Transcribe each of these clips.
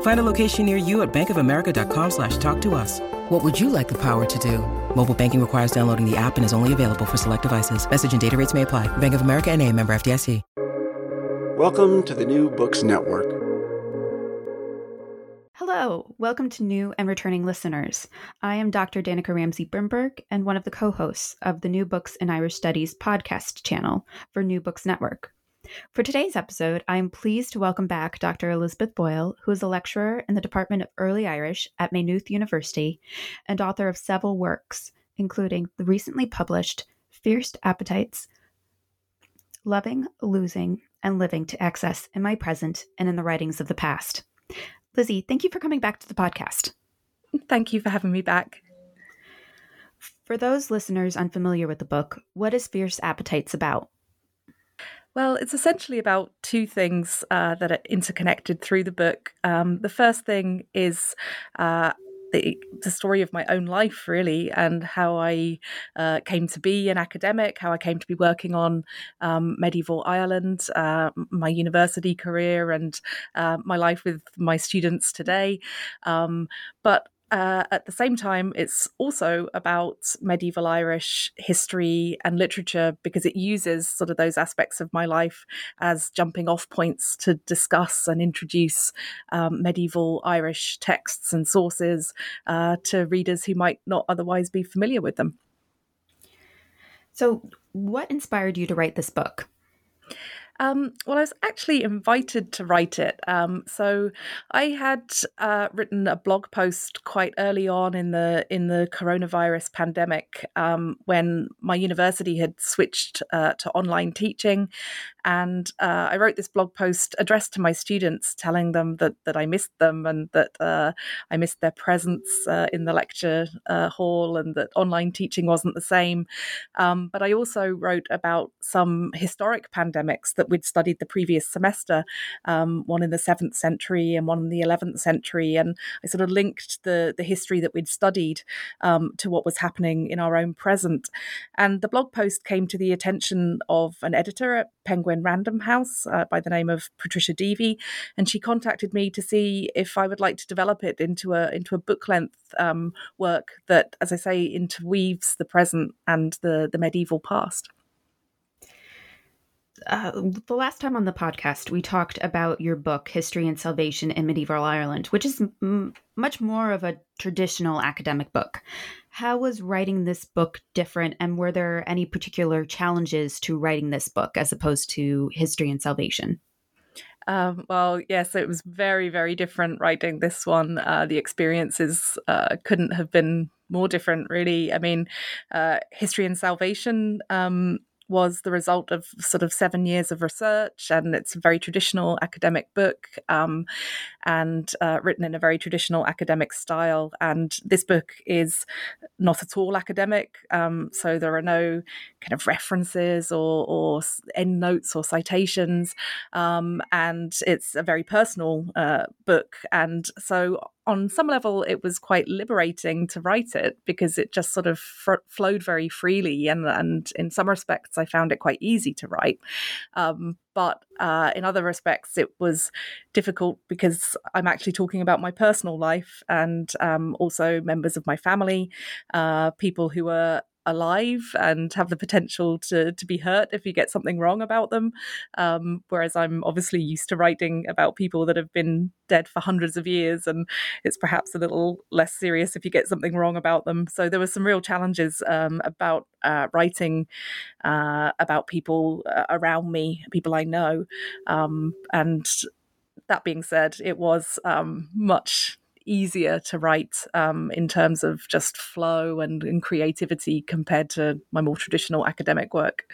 Find a location near you at bankofamerica.com slash talk to us. What would you like the power to do? Mobile banking requires downloading the app and is only available for select devices. Message and data rates may apply. Bank of America and a member FDIC. Welcome to the New Books Network. Hello, welcome to new and returning listeners. I am Dr. Danica Ramsey Brimberg and one of the co hosts of the New Books in Irish Studies podcast channel for New Books Network. For today's episode, I am pleased to welcome back Dr. Elizabeth Boyle, who is a lecturer in the Department of Early Irish at Maynooth University and author of several works, including the recently published Fierce Appetites Loving, Losing, and Living to Excess in My Present and in the Writings of the Past. Lizzie, thank you for coming back to the podcast. Thank you for having me back. For those listeners unfamiliar with the book, what is Fierce Appetites about? Well, it's essentially about two things uh, that are interconnected through the book. Um, the first thing is uh, the, the story of my own life, really, and how I uh, came to be an academic, how I came to be working on um, medieval Ireland, uh, my university career, and uh, my life with my students today. Um, but uh, at the same time, it's also about medieval Irish history and literature because it uses sort of those aspects of my life as jumping off points to discuss and introduce um, medieval Irish texts and sources uh, to readers who might not otherwise be familiar with them. So, what inspired you to write this book? Um, well, I was actually invited to write it. Um, so I had uh, written a blog post quite early on in the in the coronavirus pandemic um, when my university had switched uh, to online teaching, and uh, I wrote this blog post addressed to my students, telling them that that I missed them and that uh, I missed their presence uh, in the lecture uh, hall, and that online teaching wasn't the same. Um, but I also wrote about some historic pandemics that we'd studied the previous semester, um, one in the seventh century and one in the eleventh century, and I sort of linked the the history that we'd studied um, to what was happening in our own present. And the blog post came to the attention of an editor at Penguin Random House uh, by the name of Patricia Deevy, and she contacted me to see if I would like to develop it into a into a book length um, work that, as I say, interweaves the present and the the medieval past uh, the last time on the podcast, we talked about your book, History and Salvation in Medieval Ireland, which is m- much more of a traditional academic book. How was writing this book different, and were there any particular challenges to writing this book as opposed to History and Salvation? Um, well, yes, it was very, very different writing this one. Uh, the experiences uh, couldn't have been more different, really. I mean, uh, History and Salvation um, was the result of sort of seven years of research, and it's a very traditional academic book um, and uh, written in a very traditional academic style. And this book is not at all academic, um, so there are no kind of references or, or endnotes or citations, um, and it's a very personal uh, book. And so on some level, it was quite liberating to write it because it just sort of fr- flowed very freely, and and in some respects, I found it quite easy to write. Um, but uh, in other respects, it was difficult because I'm actually talking about my personal life and um, also members of my family, uh, people who are alive and have the potential to to be hurt if you get something wrong about them. Um, whereas I'm obviously used to writing about people that have been dead for hundreds of years, and it's perhaps a little less serious if you get something wrong about them. So there were some real challenges um, about uh, writing uh, about people uh, around me, people I know, um, and that being said, it was um, much easier to write um, in terms of just flow and, and creativity compared to my more traditional academic work.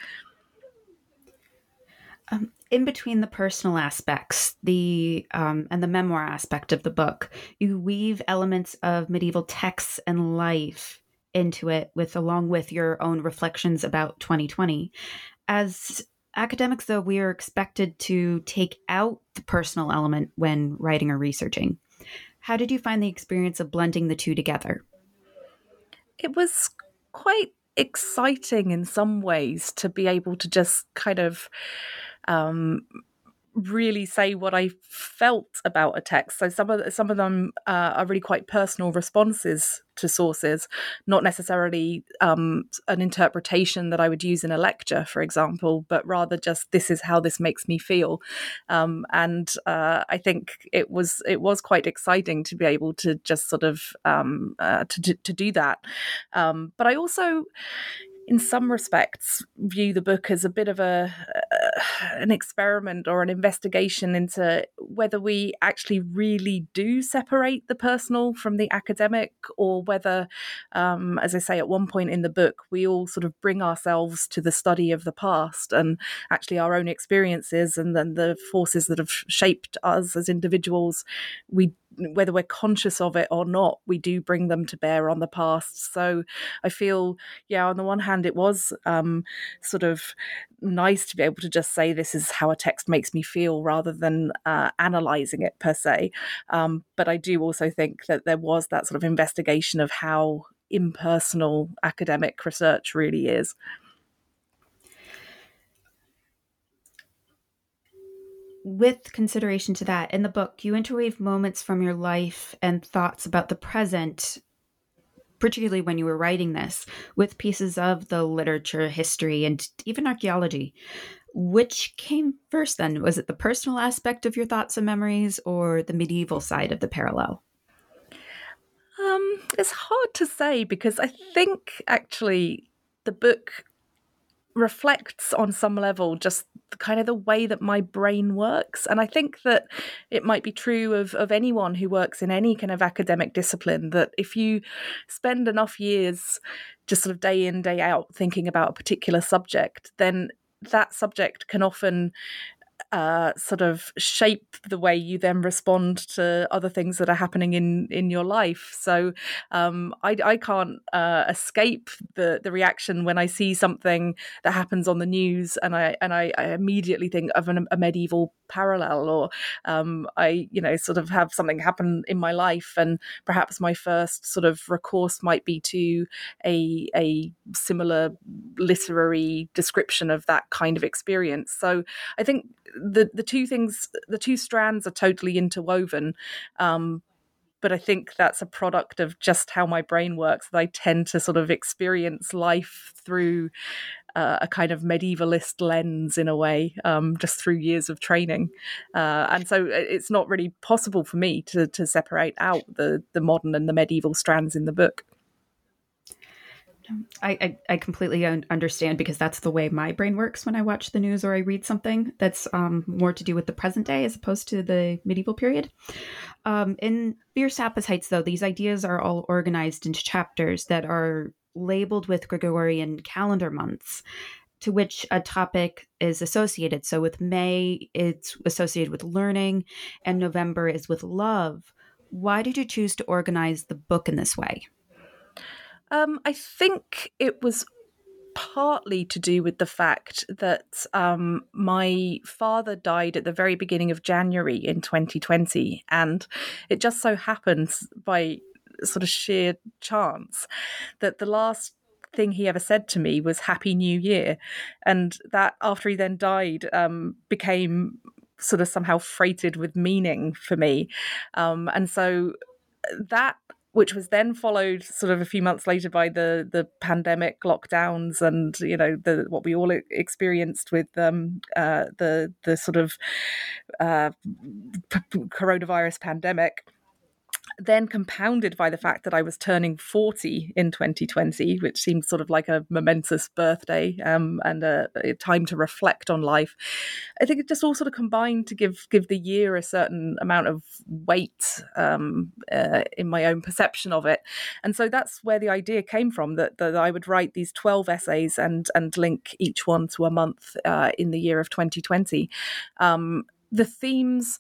Um, in between the personal aspects, the um, and the memoir aspect of the book, you weave elements of medieval texts and life into it, with along with your own reflections about 2020. As academics, though, we are expected to take out the personal element when writing or researching. How did you find the experience of blending the two together? It was quite exciting in some ways to be able to just kind of um, really say what I felt about a text. So some of some of them uh, are really quite personal responses to sources, not necessarily um, an interpretation that I would use in a lecture, for example, but rather just this is how this makes me feel. Um, and uh, I think it was it was quite exciting to be able to just sort of um, uh, to, to do that. Um, but I also in some respects view the book as a bit of a an experiment or an investigation into whether we actually really do separate the personal from the academic or whether um, as i say at one point in the book we all sort of bring ourselves to the study of the past and actually our own experiences and then the forces that have shaped us as individuals we whether we're conscious of it or not, we do bring them to bear on the past. So I feel, yeah, on the one hand, it was um, sort of nice to be able to just say this is how a text makes me feel rather than uh, analyzing it per se. Um, but I do also think that there was that sort of investigation of how impersonal academic research really is. with consideration to that, in the book, you interweave moments from your life and thoughts about the present, particularly when you were writing this, with pieces of the literature, history, and even archaeology. Which came first then? Was it the personal aspect of your thoughts and memories or the medieval side of the parallel? Um, it's hard to say because I think actually the book reflects on some level just kind of the way that my brain works. And i think that it might be true of, of anyone who works in any kind of academic discipline that if you spend enough years just sort of day in day out thinking about a particular subject then that subject can often uh, sort of shape the way you then respond to other things that are happening in in your life. So um, I, I can't uh, escape the the reaction when I see something that happens on the news, and I and I, I immediately think of an, a medieval parallel, or um, I you know sort of have something happen in my life, and perhaps my first sort of recourse might be to a a similar literary description of that kind of experience. So I think the the two things, the two strands are totally interwoven. Um, but I think that's a product of just how my brain works. That I tend to sort of experience life through uh, a kind of medievalist lens in a way, um, just through years of training, uh, and so it's not really possible for me to to separate out the the modern and the medieval strands in the book. I, I, I completely understand because that's the way my brain works when I watch the news or I read something that's um, more to do with the present day as opposed to the medieval period. Um, in Fierce Appetites, though, these ideas are all organized into chapters that are labeled with Gregorian calendar months to which a topic is associated. So with May, it's associated with learning, and November is with love. Why did you choose to organize the book in this way? Um, I think it was partly to do with the fact that um, my father died at the very beginning of January in 2020. And it just so happens by sort of sheer chance that the last thing he ever said to me was Happy New Year. And that, after he then died, um, became sort of somehow freighted with meaning for me. Um, and so that which was then followed sort of a few months later by the the pandemic lockdowns and you know the what we all experienced with um, uh, the the sort of uh, coronavirus pandemic then compounded by the fact that I was turning 40 in 2020, which seemed sort of like a momentous birthday um, and a, a, time to reflect on life. I think it just all sort of combined to give give the year a certain amount of weight um, uh, in my own perception of it. And so that's where the idea came from that, that I would write these 12 essays and, and link each one to a month uh, in the year of 2020. Um, the themes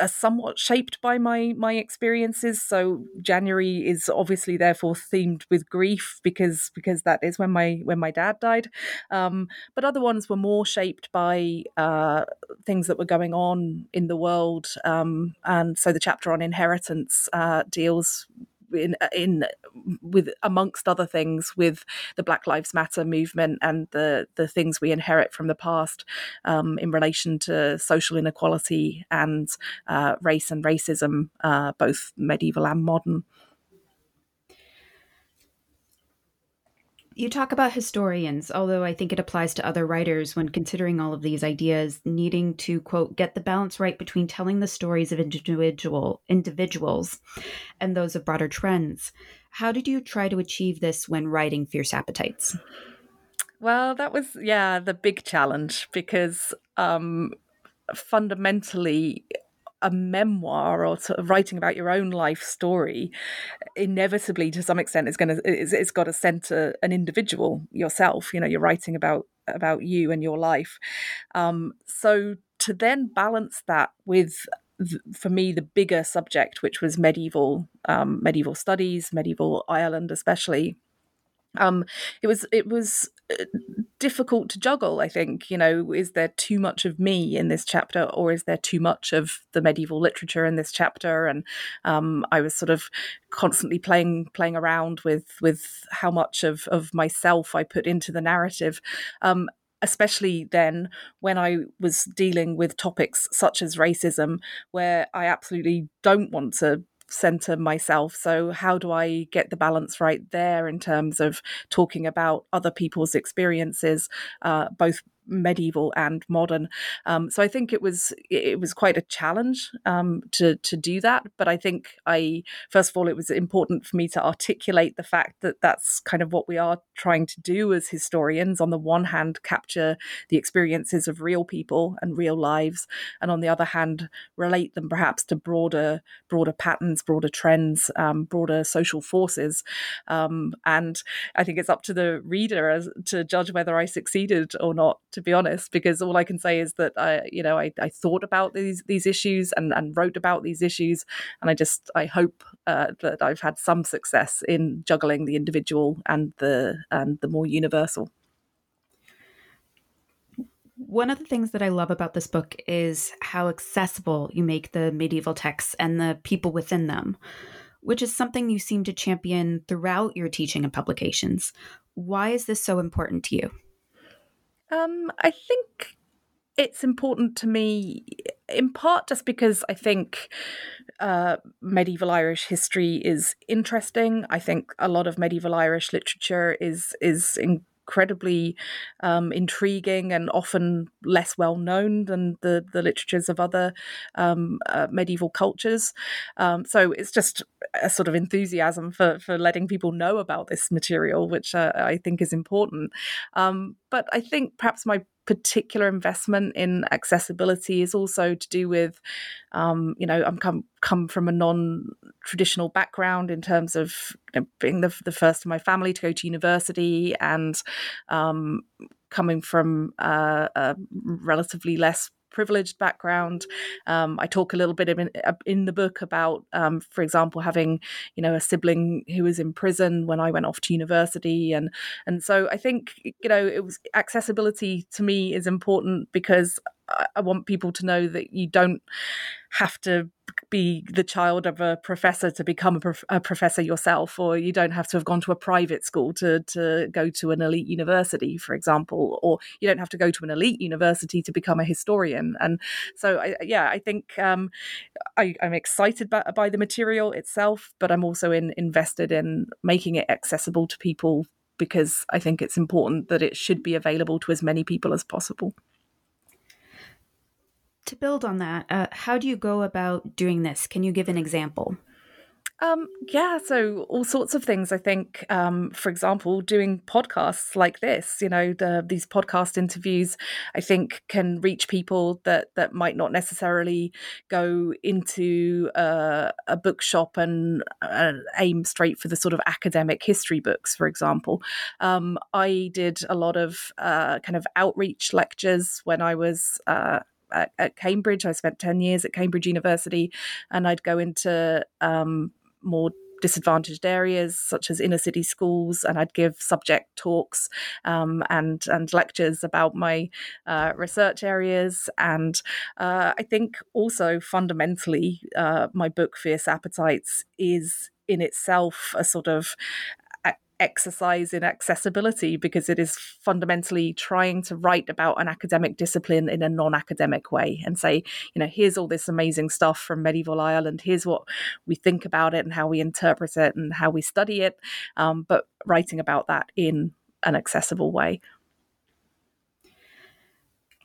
are somewhat shaped by my my experiences. So January is obviously therefore themed with grief because because that is when my when my dad died. Um, but other ones were more shaped by uh, things that were going on in the world. Um, and so the chapter on inheritance uh, deals in in with amongst other things with the Black Lives Matter movement and the the things we inherit from the past um, in relation to social inequality and uh, race and racism, uh, both medieval and modern. You talk about historians, although I think it applies to other writers when considering all of these ideas, needing to quote get the balance right between telling the stories of individual individuals and those of broader trends. How did you try to achieve this when writing Fierce Appetites? Well, that was yeah the big challenge because um, fundamentally a memoir or sort of writing about your own life story inevitably to some extent is going to it's, it's got to center an individual yourself you know you're writing about about you and your life. Um, so to then balance that with for me the bigger subject which was medieval um, medieval studies medieval ireland especially um, it was it was difficult to juggle i think you know is there too much of me in this chapter or is there too much of the medieval literature in this chapter? And um, i was sort of constantly playing playing around with with how much of of myself i put into the narrative um, especially then when I was dealing with topics such as racism, where I absolutely don't want to center myself. So, how do I get the balance right there in terms of talking about other people's experiences, uh, both medieval and modern. Um, so I think it was it was quite a challenge um, to to do that. But I think I first of all it was important for me to articulate the fact that that's kind of what we are trying to do as historians. On the one hand, capture the experiences of real people and real lives, and on the other hand, relate them perhaps to broader broader patterns, broader trends, um, broader social forces. Um, and I think it's up to the reader as, to judge whether I succeeded or not to be honest, because all I can say is that I, you know, I, I thought about these these issues and, and wrote about these issues, and I just I hope uh, that I've had some success in juggling the individual and the and the more universal. One of the things that I love about this book is how accessible you make the medieval texts and the people within them, which is something you seem to champion throughout your teaching and publications. Why is this so important to you? Um, I think it's important to me in part just because I think uh, medieval Irish history is interesting. I think a lot of medieval Irish literature is is in, incredibly um, intriguing and often less well known than the, the literatures of other um, uh, medieval cultures. Um, so it's just a sort of enthusiasm for, for letting people know about this material, which uh, I think is important. Um, but I think perhaps my particular investment in accessibility is also to do with, um, you know, I'm come come from a non-traditional background in terms of you know, being the, the first in my family to go to university and um, coming from uh, a relatively less privileged background. Um, I talk a little bit in, in the book about, um, for example, having you know a sibling who was in prison when I went off to university, and and so I think you know it was accessibility to me is important because I want people to know that you don't have to be the child of a professor to become a, prof- a, professor yourself, or you don't have to have gone to a private school to to go to an elite university, for example, or you don't have to go to an elite university to become a historian. And so, I, yeah, I think um, I, am excited by, by, the material itself, but I'm also in, invested in making it accessible to people because I think it's important that it should be available to as many people as possible to build on that, uh, how do you go about doing this? Can you give an example? Um, yeah, so all sorts of things. I think, um, for example, doing podcasts like this, you know, the, these podcast interviews, I think can reach people that that might not necessarily go into uh, a bookshop and uh, aim straight for the sort of academic history books. For example, um, I did a lot of uh, kind of outreach lectures when I was uh, at, at, Cambridge. I spent 10 years at Cambridge University, and I'd go into um, more disadvantaged areas such as inner city schools and I'd give subject talks um, and and lectures about my uh, research areas and uh, I think also fundamentally uh, my book Fierce Appetites is in itself a sort of exercise in accessibility because it is fundamentally trying to write about an academic discipline in a non-academic way and say you know here's all this amazing stuff from medieval ireland. Here's what we think about it and how we interpret it and how we study it um, but writing about that in an accessible way.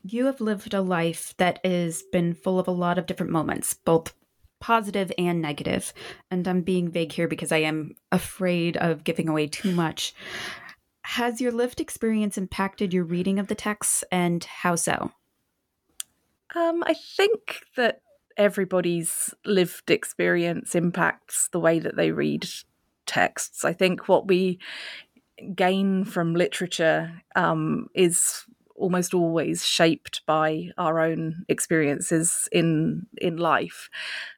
You have lived a life that has been full of a lot of different moments both positive and negative. And I'm being vague here because I am afraid of giving away too much. Has your lived experience impacted your reading of the texts and how so? Um, I think that everybody's lived experience impacts the way that they read texts. I think what we gain from literature um, is almost always shaped by our own experiences in in life.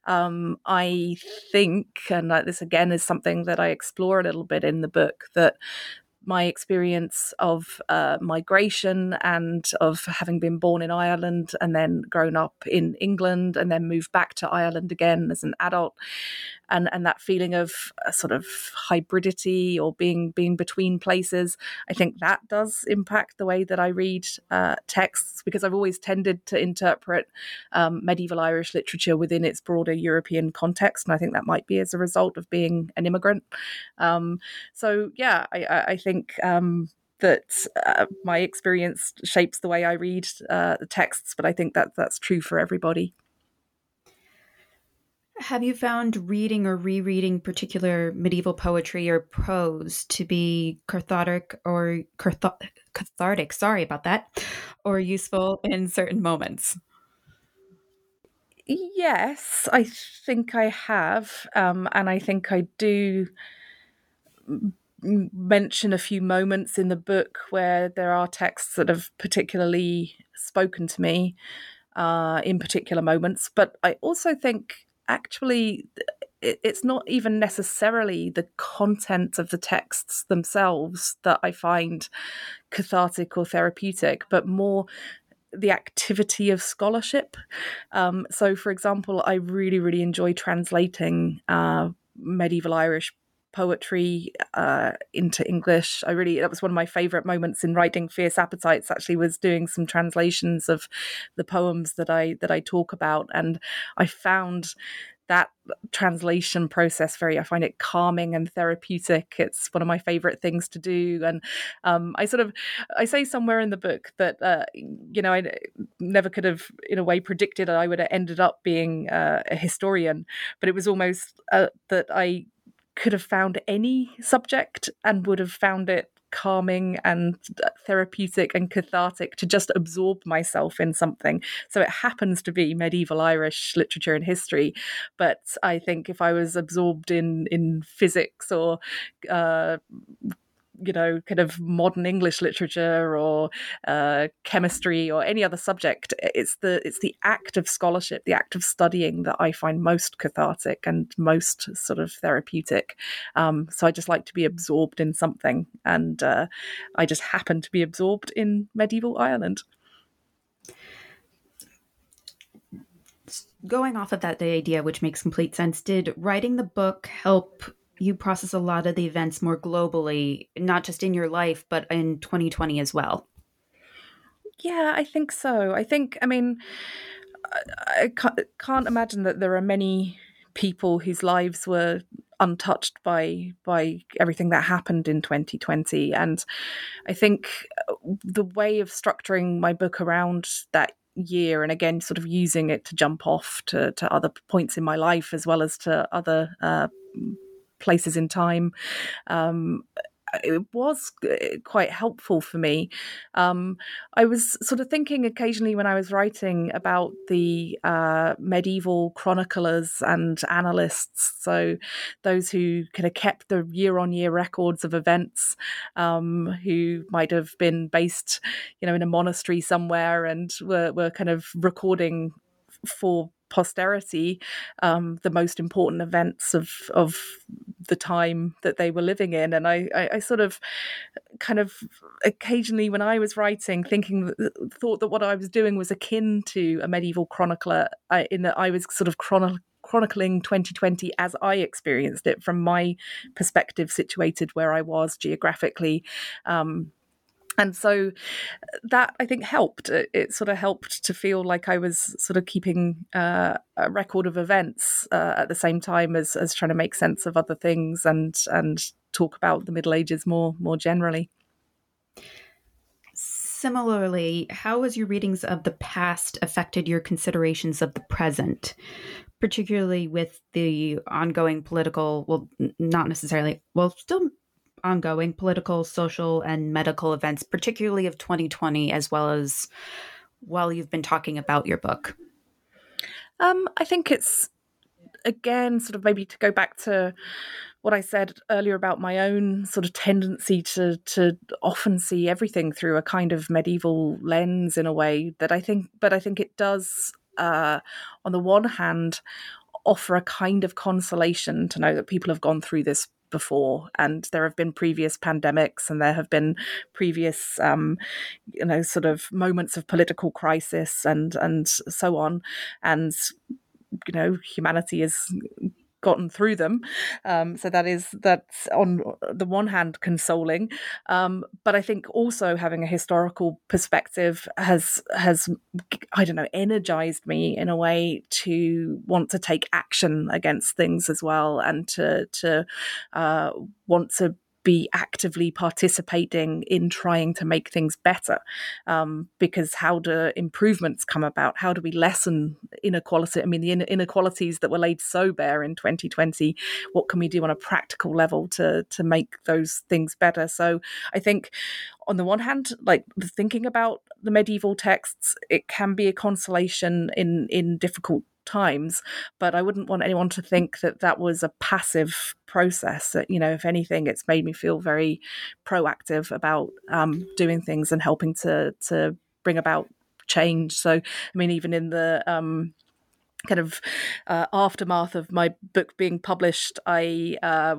Um, I think, and this again is something that I explore a little bit in the book, that my experience of uh, migration and of having been born in Ireland and then grown up in England and then moved back to Ireland again as an adult and and that feeling of a sort of hybridity or being being between places i think that does impact the way that i read uh, texts because i've always tended to interpret um, medieval irish literature within its broader european context and i think that might be as a result of being an immigrant um, so yeah i, I think um, that uh, my experience shapes the way I read uh, the texts, but I think that that's true for everybody. Have you found reading or rereading particular medieval poetry or prose to be cathartic or cathartic, sorry about that, or useful in certain moments? Yes, I think I have. Um, and I think I do mention a few moments in the book where there are texts that have particularly spoken to me uh, in particular moments. But I also think actually it's not even necessarily the content of the texts themselves that I find cathartic or therapeutic, but more the activity of scholarship. Um, so, for example, I really, really enjoy translating uh, medieval Irish poetry uh, into English. I really that was one of my favorite moments in writing Fierce Appetites. Actually, was doing some translations of the poems that I that I talk about, and I found that translation process very i find it calming and therapeutic it's one of my favorite things to do and um, i sort of i say somewhere in the book that uh, you know i never could have in a way predicted i would have ended up being uh, a historian but it was almost uh, that i could have found any subject and would have found it calming and therapeutic and cathartic to just absorb myself in something. So it happens to be medieval Irish literature and history, but I think if I was absorbed in in physics or uh, you know, kind of modern English literature or uh, chemistry or any other subject. It's the it's the act of scholarship, the act of studying that I find most cathartic and most sort of therapeutic. Um, so I just like to be absorbed in something, and uh, I just happen to be absorbed in medieval Ireland. Going off of that the idea, which makes complete sense, did writing the book help you process a lot of the events more globally, not just in your life, but in 2020 as well. Yeah, I think so. I think, I mean, I can't, imagine that there are many people whose lives were untouched by by everything that happened in 2020 and i think uh, the way of structuring my book around that year and again sort of using it to jump off to, to other points in my life as well as to other uh, places in time. Um, it was uh, quite helpful for me. Um, I was sort of thinking occasionally when I was writing about the uh, medieval chroniclers and annalists, so those who kind of kept the year on year records of events, um, who might have been based, you know, in a monastery somewhere and were, were kind of recording for posterity um, the most important events of of the time that they were living in and I, I, I sort of kind of occasionally when I was writing thinking thought that what I was doing was akin to a medieval chronicler in that I was sort of chronicling chronicling 2020 as I experienced it from my perspective, situated where I was geographically. Um, and so that I think helped. It, it, sort of helped to feel like I was sort of keeping uh, a record of events uh, at the same time as as trying to make sense of other things and and talk about the Middle Ages more more generally. Similarly, how has your readings of the past affected your considerations of the present, particularly with the ongoing political, well, not necessarily, well, still ongoing political, social, and medical events, particularly of 2020, as well as while you've been talking about your book? Um, I think it's again sort of maybe to go back to what I said earlier about my own sort of tendency to to often see everything through a kind of medieval lens in a way that I think, but I think it does. Uh, on the one hand, offer a kind of consolation to know that people have gone through this before and there have been previous pandemics and there have been previous um, you know sort of moments of political crisis and and so on. And you know humanity is gotten through them. Um, so that is that's on the one hand consoling, um, but I think also having a historical perspective has has I don't know energized me in a way to want to take action against things as well, and to to uh, want to be actively participating in trying to make things better. Um, because how do improvements come about? How do we lessen inequality? I mean, the inequalities that were laid so bare in 2020. What can we do on a practical level to to make those things better? So I think on the one hand, like thinking about the medieval texts, it can be a consolation in in difficult times but i wouldn't want anyone to think that that was a passive process that you know if anything it's made me feel very proactive about um, doing things and helping to to bring about change. So i mean even in the um, kind of uh, aftermath of my book being published i uh,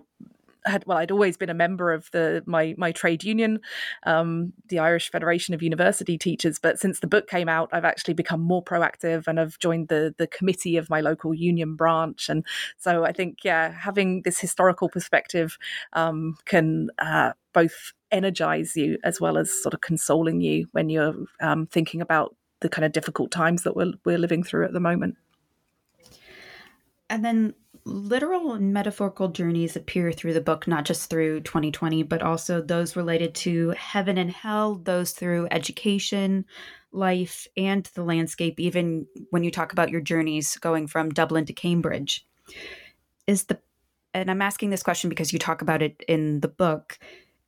had well, I'd always been a member of the my my trade union, um, the Irish Federation of University Teachers. But since the book came out, I've actually become more proactive and I've joined the the committee of my local union branch. And so I think, yeah, having this historical perspective um, can uh, both energize you as well as sort of consoling you when you're um, thinking about the kind of difficult times that we're we're living through at the moment. And then literal and metaphorical journeys appear through the book, not just through 2020, but also those related to heaven and hell, those through education, life, and the landscape, even when you talk about your journeys going from Dublin to Cambridge. Is the, and I'm asking this question because you talk about it in the book,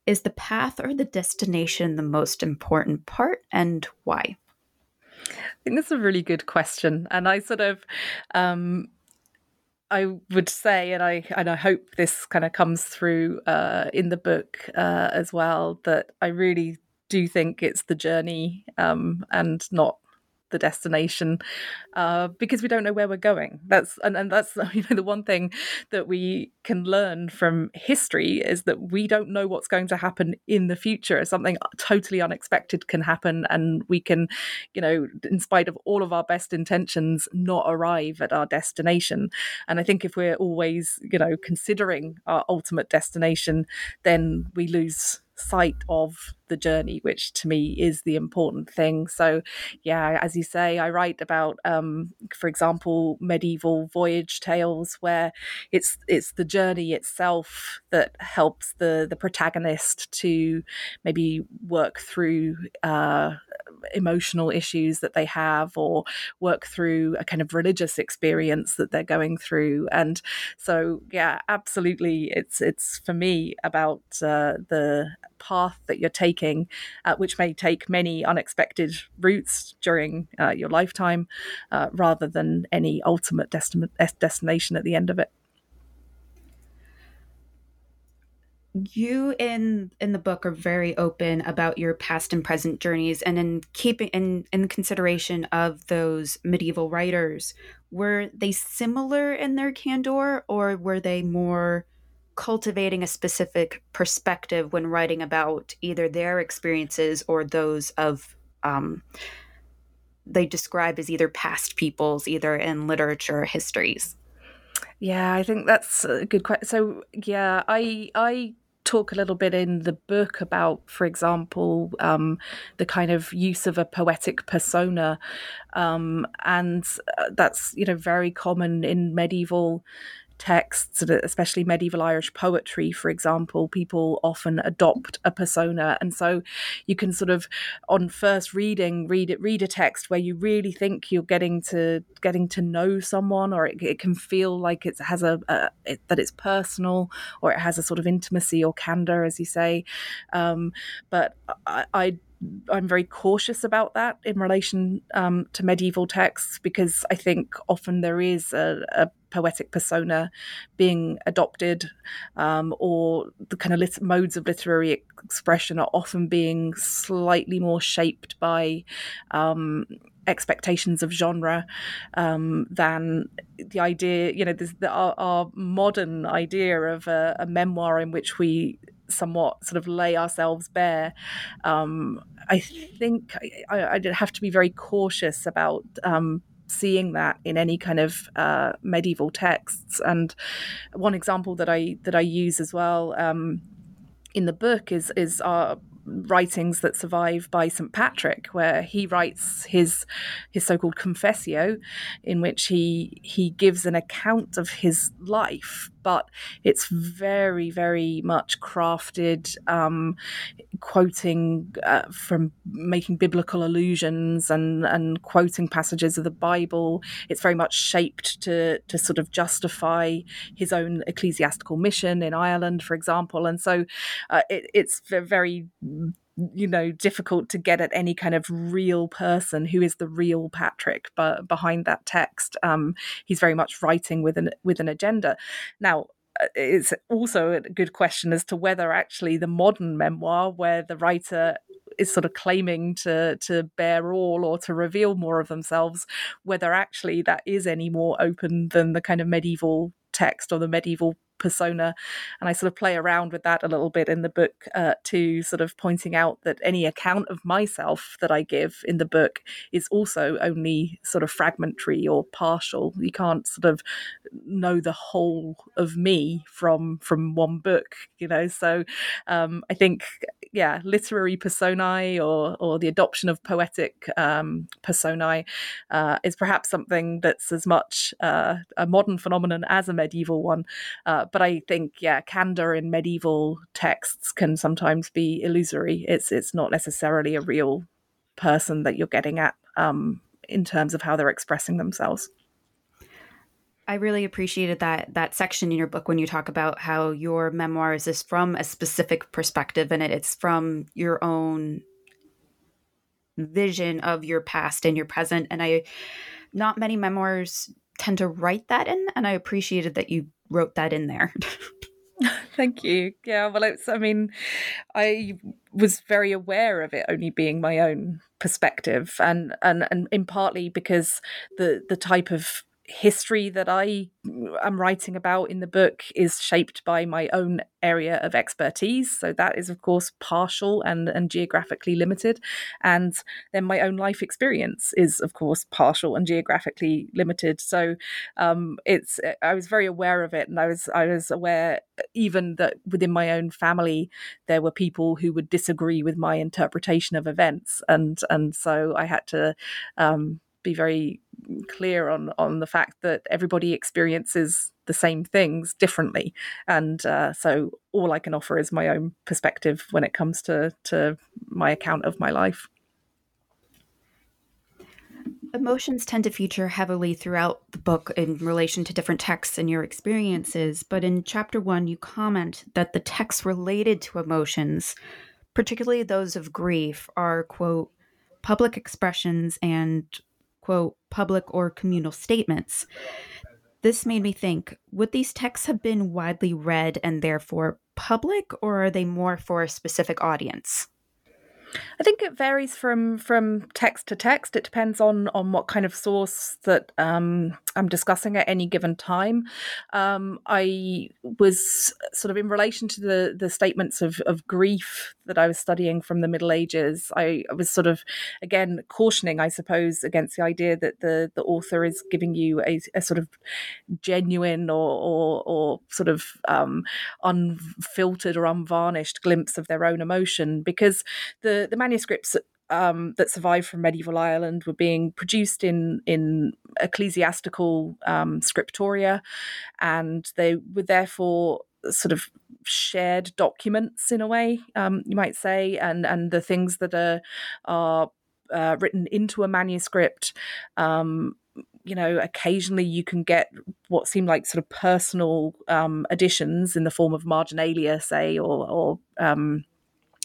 is the path or the destination the most important part and why? I think that's a really good question. And I sort of, um, I would say, and I and I hope this kind of comes through uh, in the book uh, as well, that I really do think it's the journey um, and not the destination uh, because we don't know where we're going. That's and, and that's you know the one thing that we can learn from history is that we don't know what's going to happen in the future. Something totally unexpected can happen, and we can, you know, in spite of all of our best intentions, not arrive at our destination. And I think if we're always, you know, considering our ultimate destination, then we lose sight of the journey, which to me is the important thing. So, yeah, as you say, I write about, um, for example, medieval voyage tales where it's it's the journey itself that helps the the protagonist to maybe work through uh, emotional issues that they have or work through a kind of religious experience that they're going through and so yeah absolutely it's it's for me about uh, the path that you're taking uh, which may take many unexpected routes during uh, your lifetime uh, rather than any ultimate desti- destination at the end of it. You in in the book are very open about your past and present journeys and in keeping in in consideration of those medieval writers were they similar in their candor or were they more cultivating a specific perspective when writing about either their experiences or those of um, they describe as either past peoples either in literature or histories yeah, I think that's a good question. So, yeah, I I talk a little bit in the book about, for example, um, the kind of use of a poetic persona, um, and uh, that's you know very common in medieval texts, especially medieval Irish poetry, for example, people often adopt a persona, and so you can sort of, on first reading, read it, read a text where you really think you're getting to getting to know someone, or it, it can feel like it has a, a it, that it's personal, or it has a sort of intimacy or candor, as you say. Um, but I, I I'm very cautious about that in relation um, to medieval texts because I think often there is a, a poetic persona being adopted, um, or the kind of lit- modes of literary expression are often being slightly more shaped by. Um, expectations of genre um, than the idea, you know, the, our, our, modern idea of a, a memoir in which we somewhat sort of lay ourselves bare. Um, I think I, would have to be very cautious about um, seeing that in any kind of uh, medieval texts. And one example that I that I use as well um, in the book is is our writings that survive by St Patrick, where he writes his his so-called confessio, in which he he gives an account of his life, but it's very very much crafted, um, quoting uh, from making biblical allusions and and quoting passages of the Bible. It's very much shaped to to sort of justify his own ecclesiastical mission in Ireland, for example, and so uh, it, it's very you know difficult to get at any kind of real person who is the real Patrick but behind that text. Um, he's very much writing with an with an agenda. Now uh, it's also a good question as to whether actually the modern memoir where the writer is sort of claiming to to bear all or to reveal more of themselves whether actually that is any more open than the kind of medieval text or the medieval persona. And I sort of play around with that a little bit in the book uh, too, sort of pointing out that any account of myself that I give in the book is also only sort of fragmentary or partial. You can't sort of know the whole of me from from one book, you know. So um, I think yeah, literary personae or or the adoption of poetic um, personae uh, is perhaps something that's as much uh, a modern phenomenon as a medieval one. Uh, but I think yeah, candor in medieval texts can sometimes be illusory. It's it's not necessarily a real person that you're getting at um, in terms of how they're expressing themselves. I really appreciated that that section in your book when you talk about how your memoirs is from a specific perspective and it, it's from your own vision of your past and your present. And I, not many memoirs tend to write that in, and I appreciated that you wrote that in there. Thank you. Yeah, well, it's, I mean, I was very aware of it only being my own perspective, and and and in partly because the the type of history that I am writing about in the book is shaped by my own area of expertise. So that is, of course, partial and, and geographically limited. And then my own life experience is, of course, partial and geographically limited. So um, it's I was very aware of it, and I was I was aware even that within my own family there were people who would disagree with my interpretation of events, and and so I had to um, be very clear on on the fact that everybody experiences the same things differently, and uh, so all I can offer is my own perspective when it comes to to my account of my life. Emotions tend to feature heavily throughout the book in relation to different texts and your experiences, but in chapter one, you comment that the texts related to emotions, particularly those of grief, are, quote, public expressions and quote, public or communal statements. This made me think would these texts have been widely read and therefore public, or are they more for a specific audience? I think it varies from from text to text. It depends on on what kind of source that um, I'm discussing at any given time. Um, I was sort of in relation to the the statements of of grief that I was studying from the Middle Ages. I, I was sort of again cautioning, I suppose, against the idea that the the author is giving you a, a sort of genuine or or, or sort of um, unfiltered or unvarnished glimpse of their own emotion because the the, manuscripts um, that survived from medieval Ireland were being produced in in ecclesiastical um, scriptoria, and they were therefore sort of shared documents in a way, um, you might say, and and the things that are are uh, written into a manuscript. Um, you know, occasionally you can get what seem like sort of personal um, additions in the form of marginalia, say, or, or um,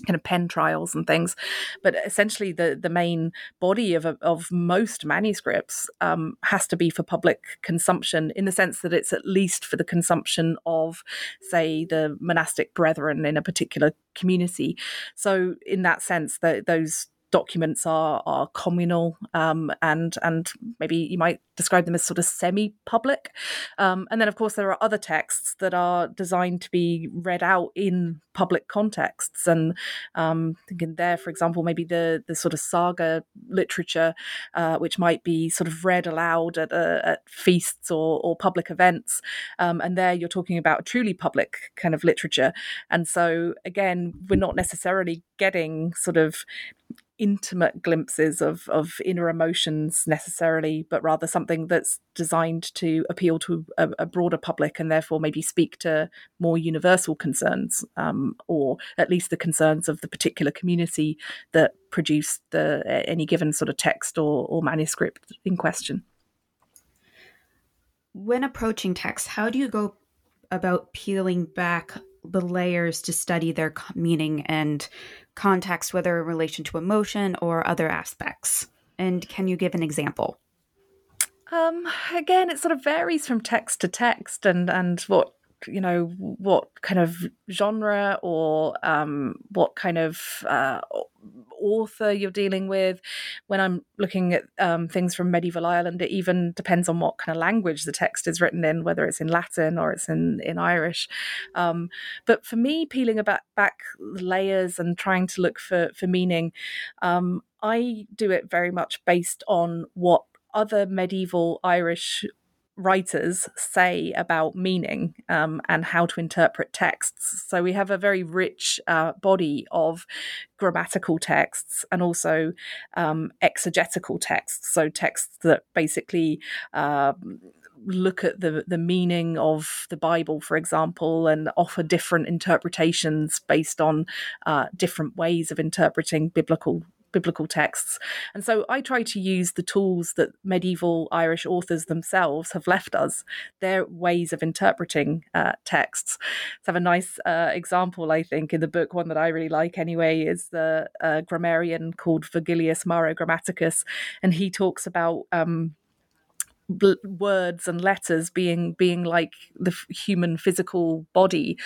kind of pen trials and things. But essentially the the main body of of most manuscripts um, has to be for public consumption in the sense that it's at least for the consumption of say the monastic brethren in a particular community. So in that sense that those documents are are communal um, and and maybe you might describe them as sort of semi-public. Um, and then of course there are other texts that are designed to be read out in public contexts. And um, thinking there for example maybe the the sort of saga literature uh, which might be sort of read aloud at, uh, at feasts or, or public events. Um, and there you're talking about truly public kind of literature. And so again we're not necessarily getting sort of intimate glimpses of of inner emotions necessarily, but rather something that's designed to appeal to a, a broader public and therefore maybe speak to more universal concerns, um, or at least the concerns of the particular community that produced the any given sort of text or, or manuscript in question. When approaching text, how do you go about peeling back the layers to study their meaning and context, whether in relation to emotion or other aspects? And can you give an example? Um, again, it sort of varies from text to text, and and what you know what kind of genre or um, what kind of uh, author you're dealing with. When I'm looking at um, things from medieval Ireland, it even depends on what kind of language the text is written in, whether it's in Latin or it's in in Irish. Um, but for me, peeling about back layers and trying to look for for meaning, um, I do it very much based on what other medieval Irish writers say about meaning um, and how to interpret texts. So we have a very rich uh, body of grammatical texts and also um, exegetical texts. So texts that basically. Um, look at the the meaning of the Bible, for example, and offer different interpretations based on uh, different ways of interpreting biblical biblical texts. And so I try to use the tools that medieval Irish authors themselves have left us, their ways of interpreting uh, texts. So have a nice uh, example, I think, in the book, one that I really like anyway, is the uh, grammarian called Virgilius Maro Grammaticus. And he talks about um, words and letters being being like the human physical body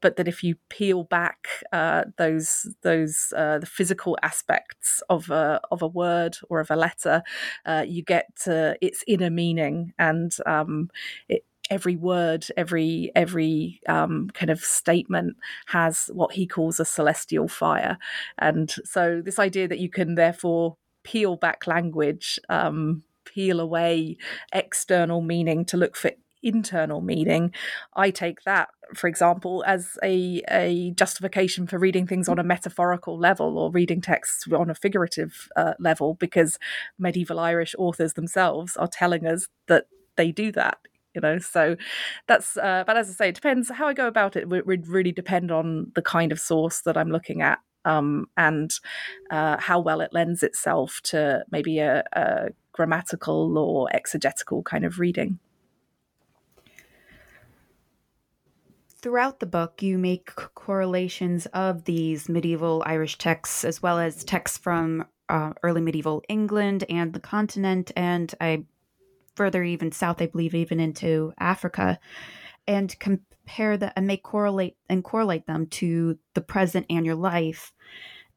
but that if you peel back uh, those those uh, the physical aspects of a of a word or of a letter uh, you get its inner meaning and um, it, every word, every every um, kind of statement has what he calls a celestial fire, and so this idea that you can therefore peel back language, um, peel away external meaning to look for internal meaning. I take that, for example, as a, a justification for reading things on a metaphorical level or reading texts on a figurative uh, level, because medieval Irish authors themselves are telling us that they do that you know? So that's uh, but as i say it depends. How i go about it would, would really depend on the kind of source that i'm looking at um, and uh, how well it lends itself to maybe a, a grammatical or exegetical kind of reading. Throughout the book, you make correlations of these medieval Irish texts as well as texts from uh, early medieval England and the continent, and I further even south, I believe, even into Africa, and compare that and make correlate and correlate them to the present and your life.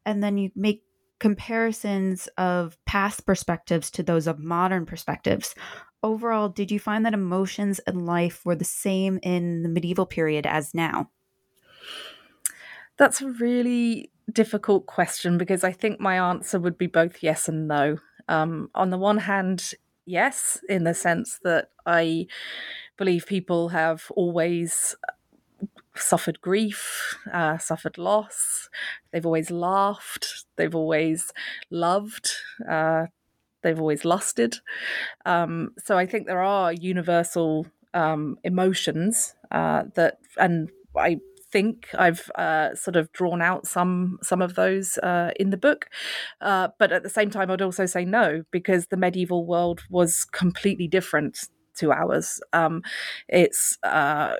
And then you make comparisons of past perspectives to those of modern perspectives. Overall, did you find that emotions and life were the same in the medieval period as now? That's a really difficult question because I think my answer would be both yes and no. Um, on the one hand, yes, in the sense that I believe people have always suffered grief, uh, suffered loss. They've always laughed. They've always loved. Uh, they've always lusted. Um, so I think there are universal um, emotions uh, that, and I think I've uh, sort of drawn out some some of those uh, in the book, uh, but at the same time, I'd also say no because the medieval world was completely different to hours. Um, it's uh,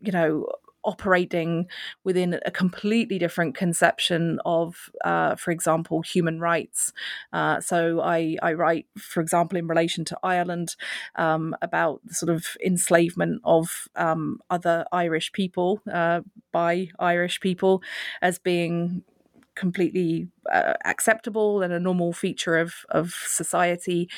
you know operating within a completely different conception of, uh, for example, human rights. Uh, so I, I, write, for example, in relation to Ireland, um, about the sort of enslavement of um, other Irish people uh, by Irish people as being completely uh, acceptable and a normal feature of of society,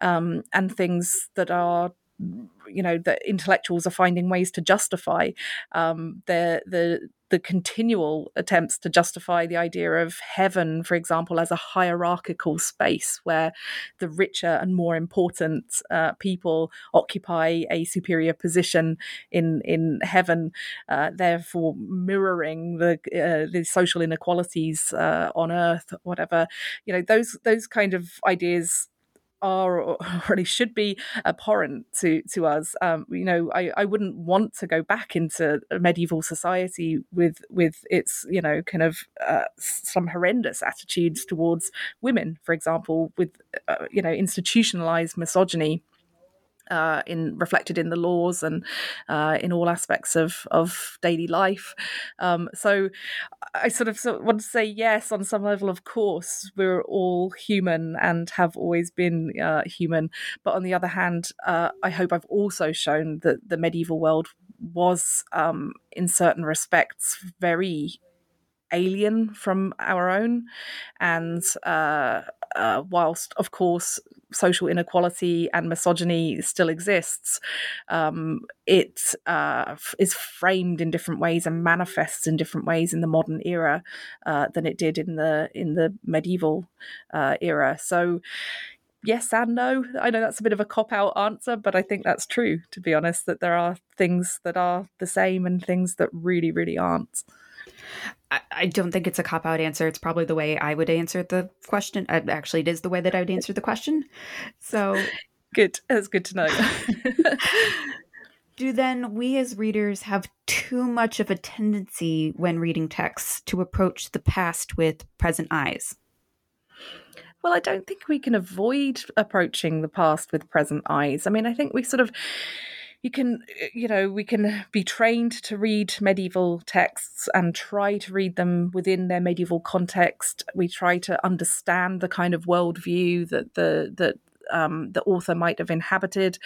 um, and things that are you know that intellectuals are finding ways to justify um, the the the continual attempts to justify the idea of heaven, for example, as a hierarchical space where the richer and more important uh, people occupy a superior position in in heaven, uh, therefore mirroring the uh, the social inequalities uh, on earth, whatever. You know, those those kind of ideas are or really should be abhorrent to to us. Um, you know, I, I wouldn't want to go back into medieval society with with its you know kind of uh, some horrendous attitudes towards women, for example, with uh, you know institutionalized misogyny uh, in reflected in the laws and uh, in all aspects of of daily life. Um, so I sort of, sort of want to say yes on some level. Of course, we're all human and have always been uh, human. But on the other hand, uh, I hope I've also shown that the medieval world was, um, in certain respects, very alien from our own and uh, uh, whilst of course social inequality and misogyny still exists, um, it uh, is framed in different ways and manifests in different ways in the modern era uh, than it did in the in the medieval uh, era. So. Yes and no. I know that's a bit of a cop out answer, but I think that's true, to be honest, that there are things that are the same and things that really, really aren't. I, don't think it's a cop out answer. It's probably the way I would answer the question. Uh, actually, it is the way that I would answer the question. So good. That's good to know. Do then we as readers have too much of a tendency when reading texts to approach the past with present eyes? Well, I don't think we can avoid approaching the past with present eyes. I mean, I think we sort of you can you know we can be trained to read medieval texts and try to read them within their medieval context we try to understand the kind of worldview that the that um, the author might have inhabited.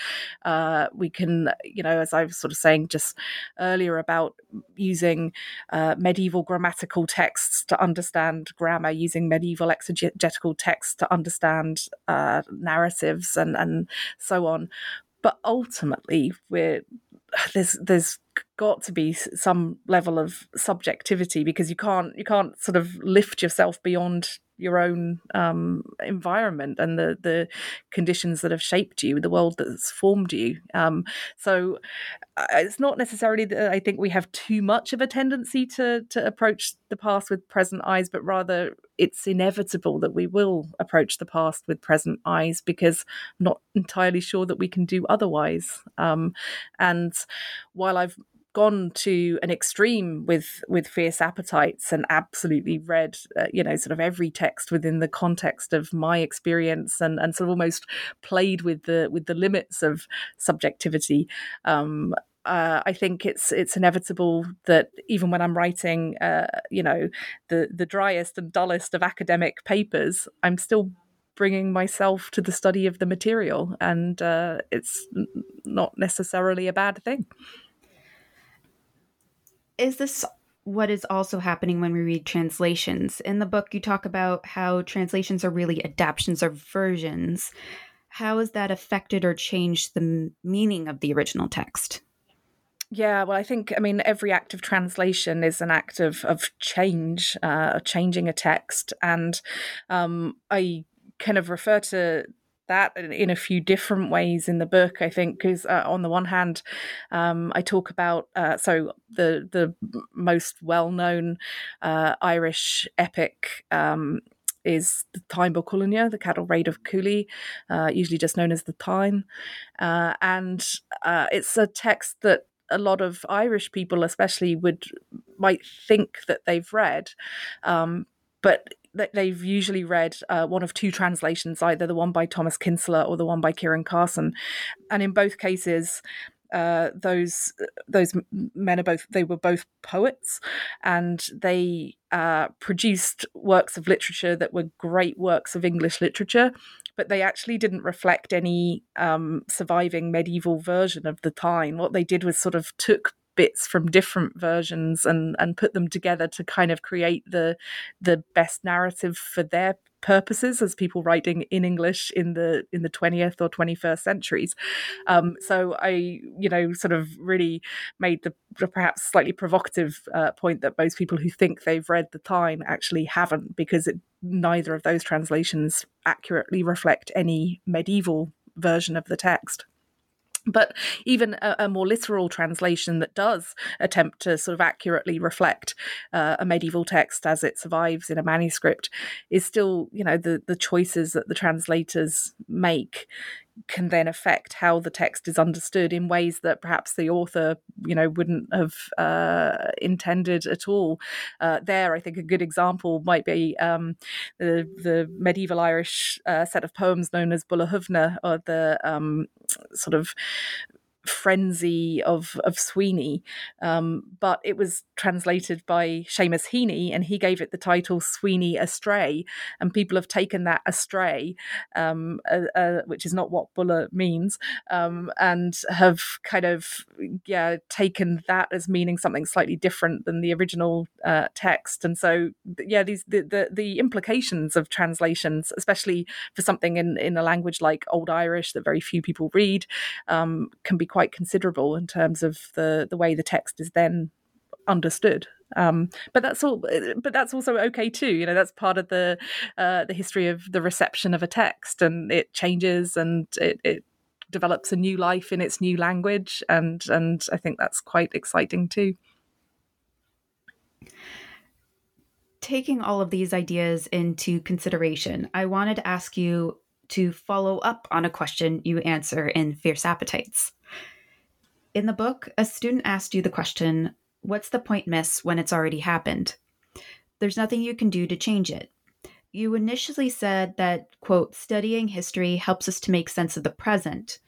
Uh, we can, you know, as I was sort of saying just earlier about using uh, medieval grammatical texts to understand grammar, using medieval exegetical texts to understand uh, narratives and, and so on. But ultimately, we're there's there's got to be some level of subjectivity because you can't you can't sort of lift yourself beyond your own um, environment and the the conditions that have shaped you, the world that's formed you. Um, so uh, it's not necessarily that I think we have too much of a tendency to to approach the past with present eyes, but rather it's inevitable that we will approach the past with present eyes because I'm not entirely sure that we can do otherwise. Um, and while I've gone to an extreme with with fierce appetites and absolutely read uh, you know sort of every text within the context of my experience and and sort of almost played with the with the limits of subjectivity. Um, uh, I think it's it's inevitable that even when I'm writing, uh, you know, the the driest and dullest of academic papers, I'm still bringing myself to the study of the material, and uh, it's not necessarily a bad thing is this what is also happening when we read translations? In the book, you talk about how translations are really adaptations or versions. How has that affected or changed the meaning of the original text? Yeah, well, I think I mean every act of translation is an act of of change, uh, changing a text, and um, I kind of refer to that in a few different ways in the book. I think because uh, on the one hand, um, I talk about uh, so the the most well known uh, Irish epic. Um, is the Bó Cúailnge, the cattle raid of Cooley, uh, usually just known as the Táin. Uh, and uh, it's a text that a lot of Irish people, especially, would might think that they've read, um, but they've usually read uh, one of two translations, either the one by Thomas Kinsella or the one by Ciaran Carson, and in both cases, uh, those those men are both they were both poets, and they uh, produced works of literature that were great works of English literature, but they actually didn't reflect any um, surviving medieval version of the time. What they did was sort of took bits from different versions and and put them together to kind of create the the best narrative for their purposes as people writing in English in the in the 20th or 21st centuries. Um, so I, you know, sort of really made the, the perhaps slightly provocative uh, point that most people who think they've read the Táin actually haven't, because it, neither of those translations accurately reflect any medieval version of the text but even a, a, more literal translation that does attempt to sort of accurately reflect uh, a medieval text as it survives in a manuscript is still you know the the choices that the translators make can then affect how the text is understood in ways that perhaps the author, you know, wouldn't have uh, intended at all. Uh, there, I think a good example might be um, the the medieval Irish uh, set of poems known as Buile or the um, sort of frenzy of of Sweeney, um, but it was translated by Seamus Heaney, and he gave it the title Sweeney Astray, and people have taken that astray, um, uh, uh, which is not what Buile means, um, and have kind of yeah taken that as meaning something slightly different than the original uh, text, and so yeah these the, the, the implications of translations, especially for something in in a language like Old Irish that very few people read, um, can be quite considerable in terms of the the way the text is then understood. Um, but that's all. But that's also okay too. You know, that's part of the uh, the history of the reception of a text, and it changes and it, it develops a new life in its new language, and and I think that's quite exciting too. Taking all of these ideas into consideration, I wanted to ask you to follow up on a question you answer in Fierce Appetites. In the book, a student asked you the question What's the point, miss, when it's already happened? There's nothing you can do to change it. You initially said that, quote, studying history helps us to make sense of the present.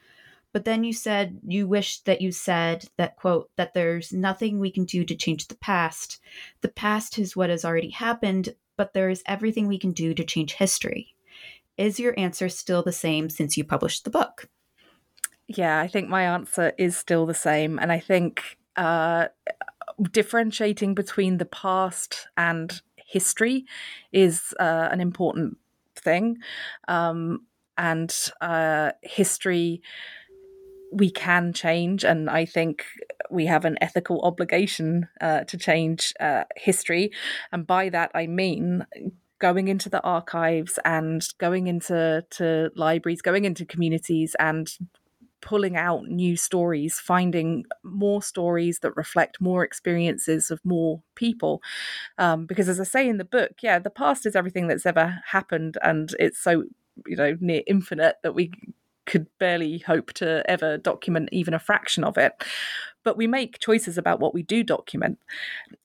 But then you said you wished that you said that, quote, that there's nothing we can do to change the past. The past is what has already happened, but there is everything we can do to change history. Is your answer still the same since you published the book? Yeah, I think my answer is still the same. And I think uh, differentiating between the past and history is uh, an important thing. Um, and uh, history we can change, and I think we have an ethical obligation uh, to change uh, history. And by that, I mean going into the archives and going into to libraries, going into communities, and pulling out new stories, finding more stories that reflect more experiences of more people. Um, because, as I say in the book, yeah, the past is everything that's ever happened, and it's so you know near infinite that we could barely hope to ever document even a fraction of it. But we make choices about what we do document,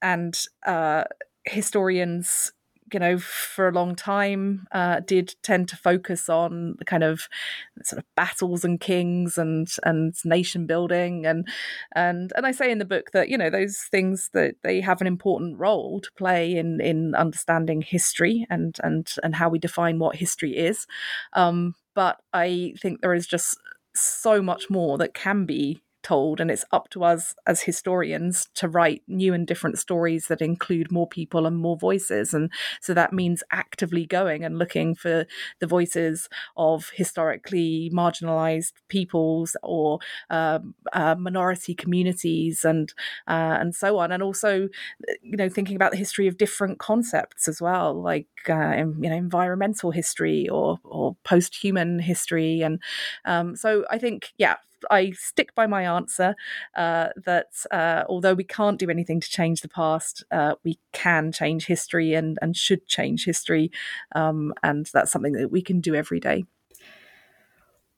and uh, historians you know, for a long time, uh, did tend to focus on the kind of sort of battles and kings and and nation building. And and and I say in the book that you know those things that they have an important role to play in in understanding history and and and how we define what history is, um, but I think there is just so much more that can be told and it's up to us as historians to write new and different stories that include more people and more voices. And so that means actively going and looking for the voices of historically marginalized peoples or uh, uh, minority communities and uh, and so on. And also you know thinking about the history of different concepts as well like uh, you know environmental history or or post-human history. And um, so I think yeah I stick by my answer uh, that uh, although we can't do anything to change the past, uh, we can change history and and should change history, um, and that's something that we can do every day.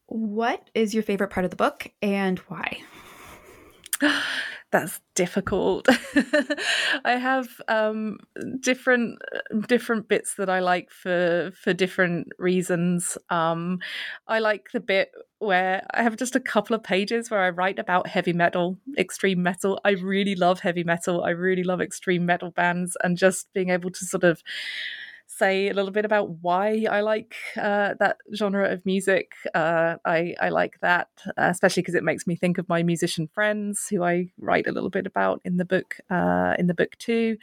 What is your favorite part of the book and why? that's difficult. I have um, different different bits that I like for for different reasons. Um, I like the bit where I have just a couple of pages where I write about heavy metal, extreme metal. I really love heavy metal. I really love extreme metal bands, and just being able to sort of say a little bit about why I like uh, that genre of music. Uh, I, I like that, especially because it makes me think of my musician friends, who I write a little bit about in the book. Uh, in the book too,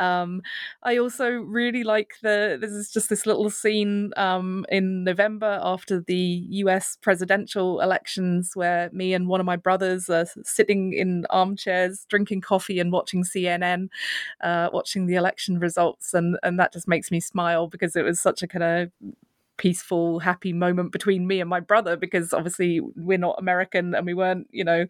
um, I also really like the. This is just this little scene um, in November after the U.S. presidential elections, where me and one of my brothers are sitting in armchairs, drinking coffee and watching CNN, uh, watching the election results, and and that just makes me smile because it was such a kind of peaceful, happy moment between me and my brother because obviously we're not American and we weren't, you know,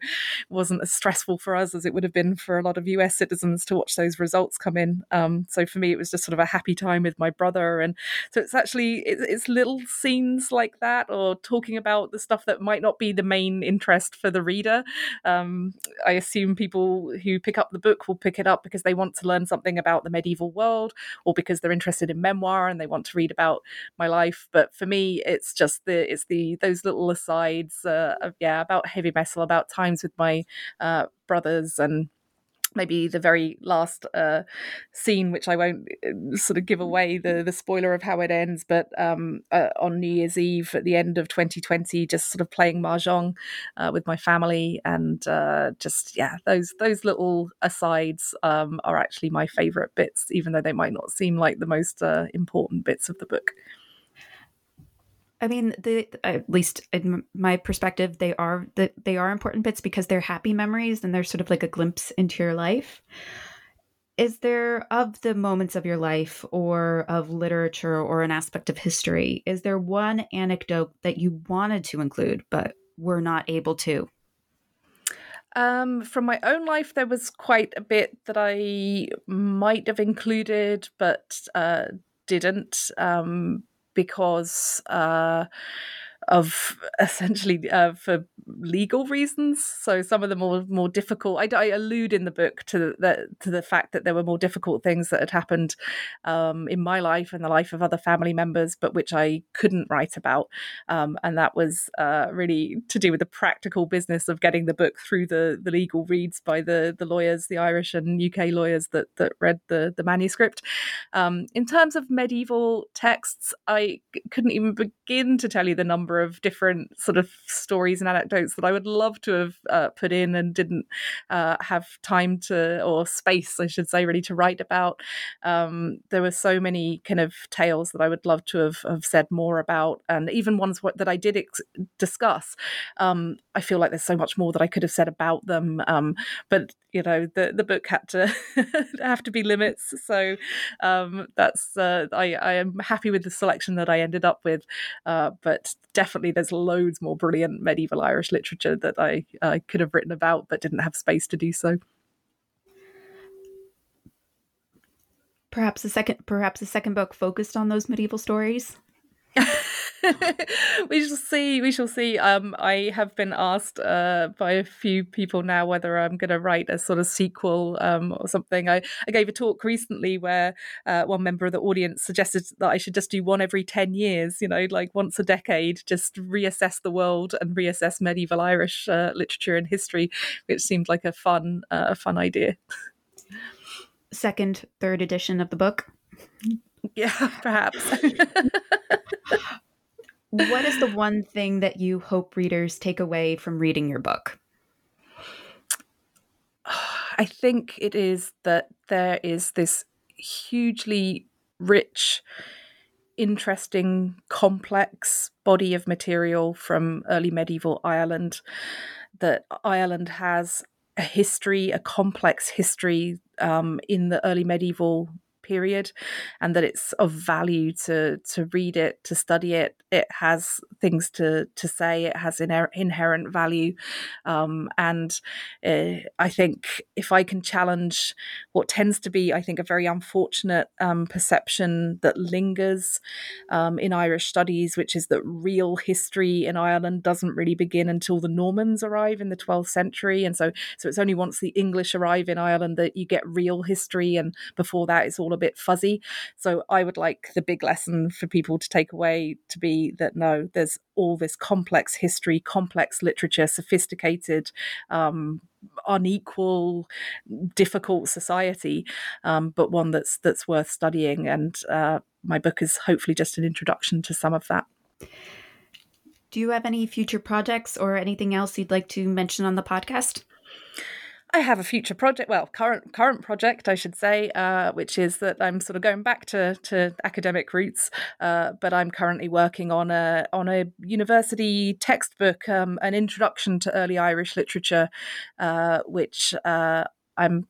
wasn't as stressful for us as it would have been for a lot of US citizens to watch those results come in. Um, so for me, it was just sort of a happy time with my brother. And so it's actually, it's, it's little scenes like that or talking about the stuff that might not be the main interest for the reader. Um, I assume people who pick up the book will pick it up because they want to learn something about the medieval world or because they're interested in memoir and they want to read about my life but for me it's just the it's the those little asides uh, of yeah about heavy metal about times with my uh, brothers and maybe the very last uh, scene, which I won't uh, sort of give away the the spoiler of how it ends, but um, uh, on New Year's Eve at the end of 2020, just sort of playing mahjong uh, with my family, and uh, just yeah, those those little asides um, are actually my favourite bits, even though they might not seem like the most uh, important bits of the book. I mean, the at least in my perspective, they are the, they are important bits because they're happy memories and they're sort of like a glimpse into your life. Is there of the moments of your life or of literature or an aspect of history, is there one anecdote that you wanted to include but were not able to? Um, from my own life, there was quite a bit that I might have included but uh, didn't. Um, because uh, of essentially uh, for legal reasons. So some of the more more difficult. I, I allude in the book to the to the fact that there were more difficult things that had happened um, in my life and the life of other family members, but which I couldn't write about, um, and that was uh, really to do with the practical business of getting the book through the the legal reads by the the lawyers, the Irish and UK lawyers that that read the the manuscript. Um, in terms of medieval texts, I couldn't even begin to tell you the number of different sort of stories and anecdotes that I would love to have uh, put in and didn't uh, have time to or space, I should say, really to write about. Um, there were so many kind of tales that I would love to have, have said more about, and even ones that I did ex- discuss. Um, I feel like there's so much more that I could have said about them, um, but you know the the book had to have to be limits. So um, that's uh, I I am happy with the selection that I ended up with, uh, but definitely there's loads more brilliant medieval Irish literature that I I could have written about, but didn't have space to do so. Perhaps the second, perhaps the second book focused on those medieval stories. we shall see. We shall see. Um, I have been asked uh, by a few people now whether I'm going to write a sort of sequel um, or something. I, I gave a talk recently where uh, one member of the audience suggested that I should just do one every 10 years, you know, like once a decade, just reassess the world and reassess medieval Irish uh, literature and history, which seemed like a fun, uh, a fun idea. Second, third edition of the book. Yeah, perhaps. what is the one thing that you hope readers take away from reading your book? I think it is that there is this hugely rich, interesting, complex body of material from early medieval Ireland. That Ireland has a history, a complex history um, in the early medieval period and that it's of value to to read it to study it. It has things to to say. It has inher- inherent value. Um, and uh, i think if i can challenge what tends to be i think a very unfortunate um, perception that lingers um, in irish studies which is that real history in ireland doesn't really begin until the normans arrive in the 12th century. And so so it's only once the english arrive in ireland that you get real history and before that it's all a bit fuzzy. So I would like the big lesson for people to take away to be that no, there's all this complex history, complex literature, sophisticated. Um, unequal, difficult society, um, but one that's that's worth studying. And uh, my book is hopefully just an introduction to some of that. Do you have any future projects or anything else you'd like to mention on the podcast? I have a future project, well, current current project, I should say, uh, which is that I'm sort of going back to, to academic roots, uh, but I'm currently working on a on a university textbook, um, an introduction to early Irish literature, uh, which uh, I'm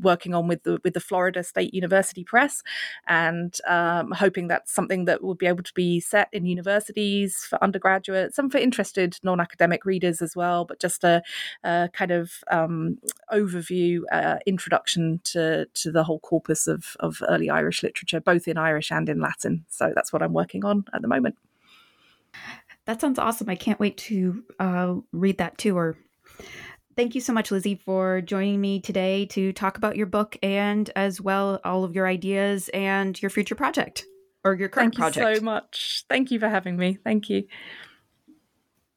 working on with the with the Florida State University Press, and um, hoping that's something that will be able to be set in universities for undergraduates, some for interested non-academic readers as well. But just a, a kind of um, overview, uh, introduction to to the whole corpus of of early Irish literature, both in Irish and in Latin. So that's what I'm working on at the moment. That sounds awesome. I can't wait to uh, read that too or Thank you so much, Lizzie, for joining me today to talk about your book and as well all of your ideas and your future project or your current Thank project. you so much. Thank you for having me. Thank you.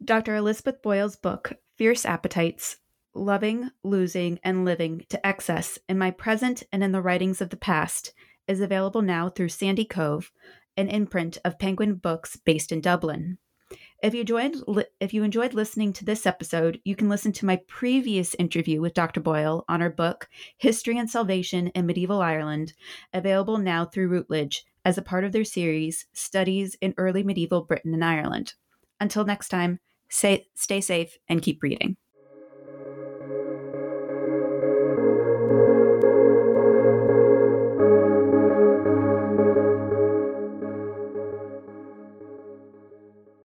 Dr. Elizabeth Boyle's book, Fierce Appetites Loving, Losing, and Living to Excess in My Present and in the Writings of the Past, is available now through Sandycove, an imprint of Penguin Books based in Dublin. If you enjoyed if you enjoyed listening to this episode, you can listen to my previous interview with Dr. Boyle on her book History and Salvation in Medieval Ireland, available now through Routledge as a part of their series Studies in Early Medieval Britain and Ireland. Until next time, say, stay safe and keep reading.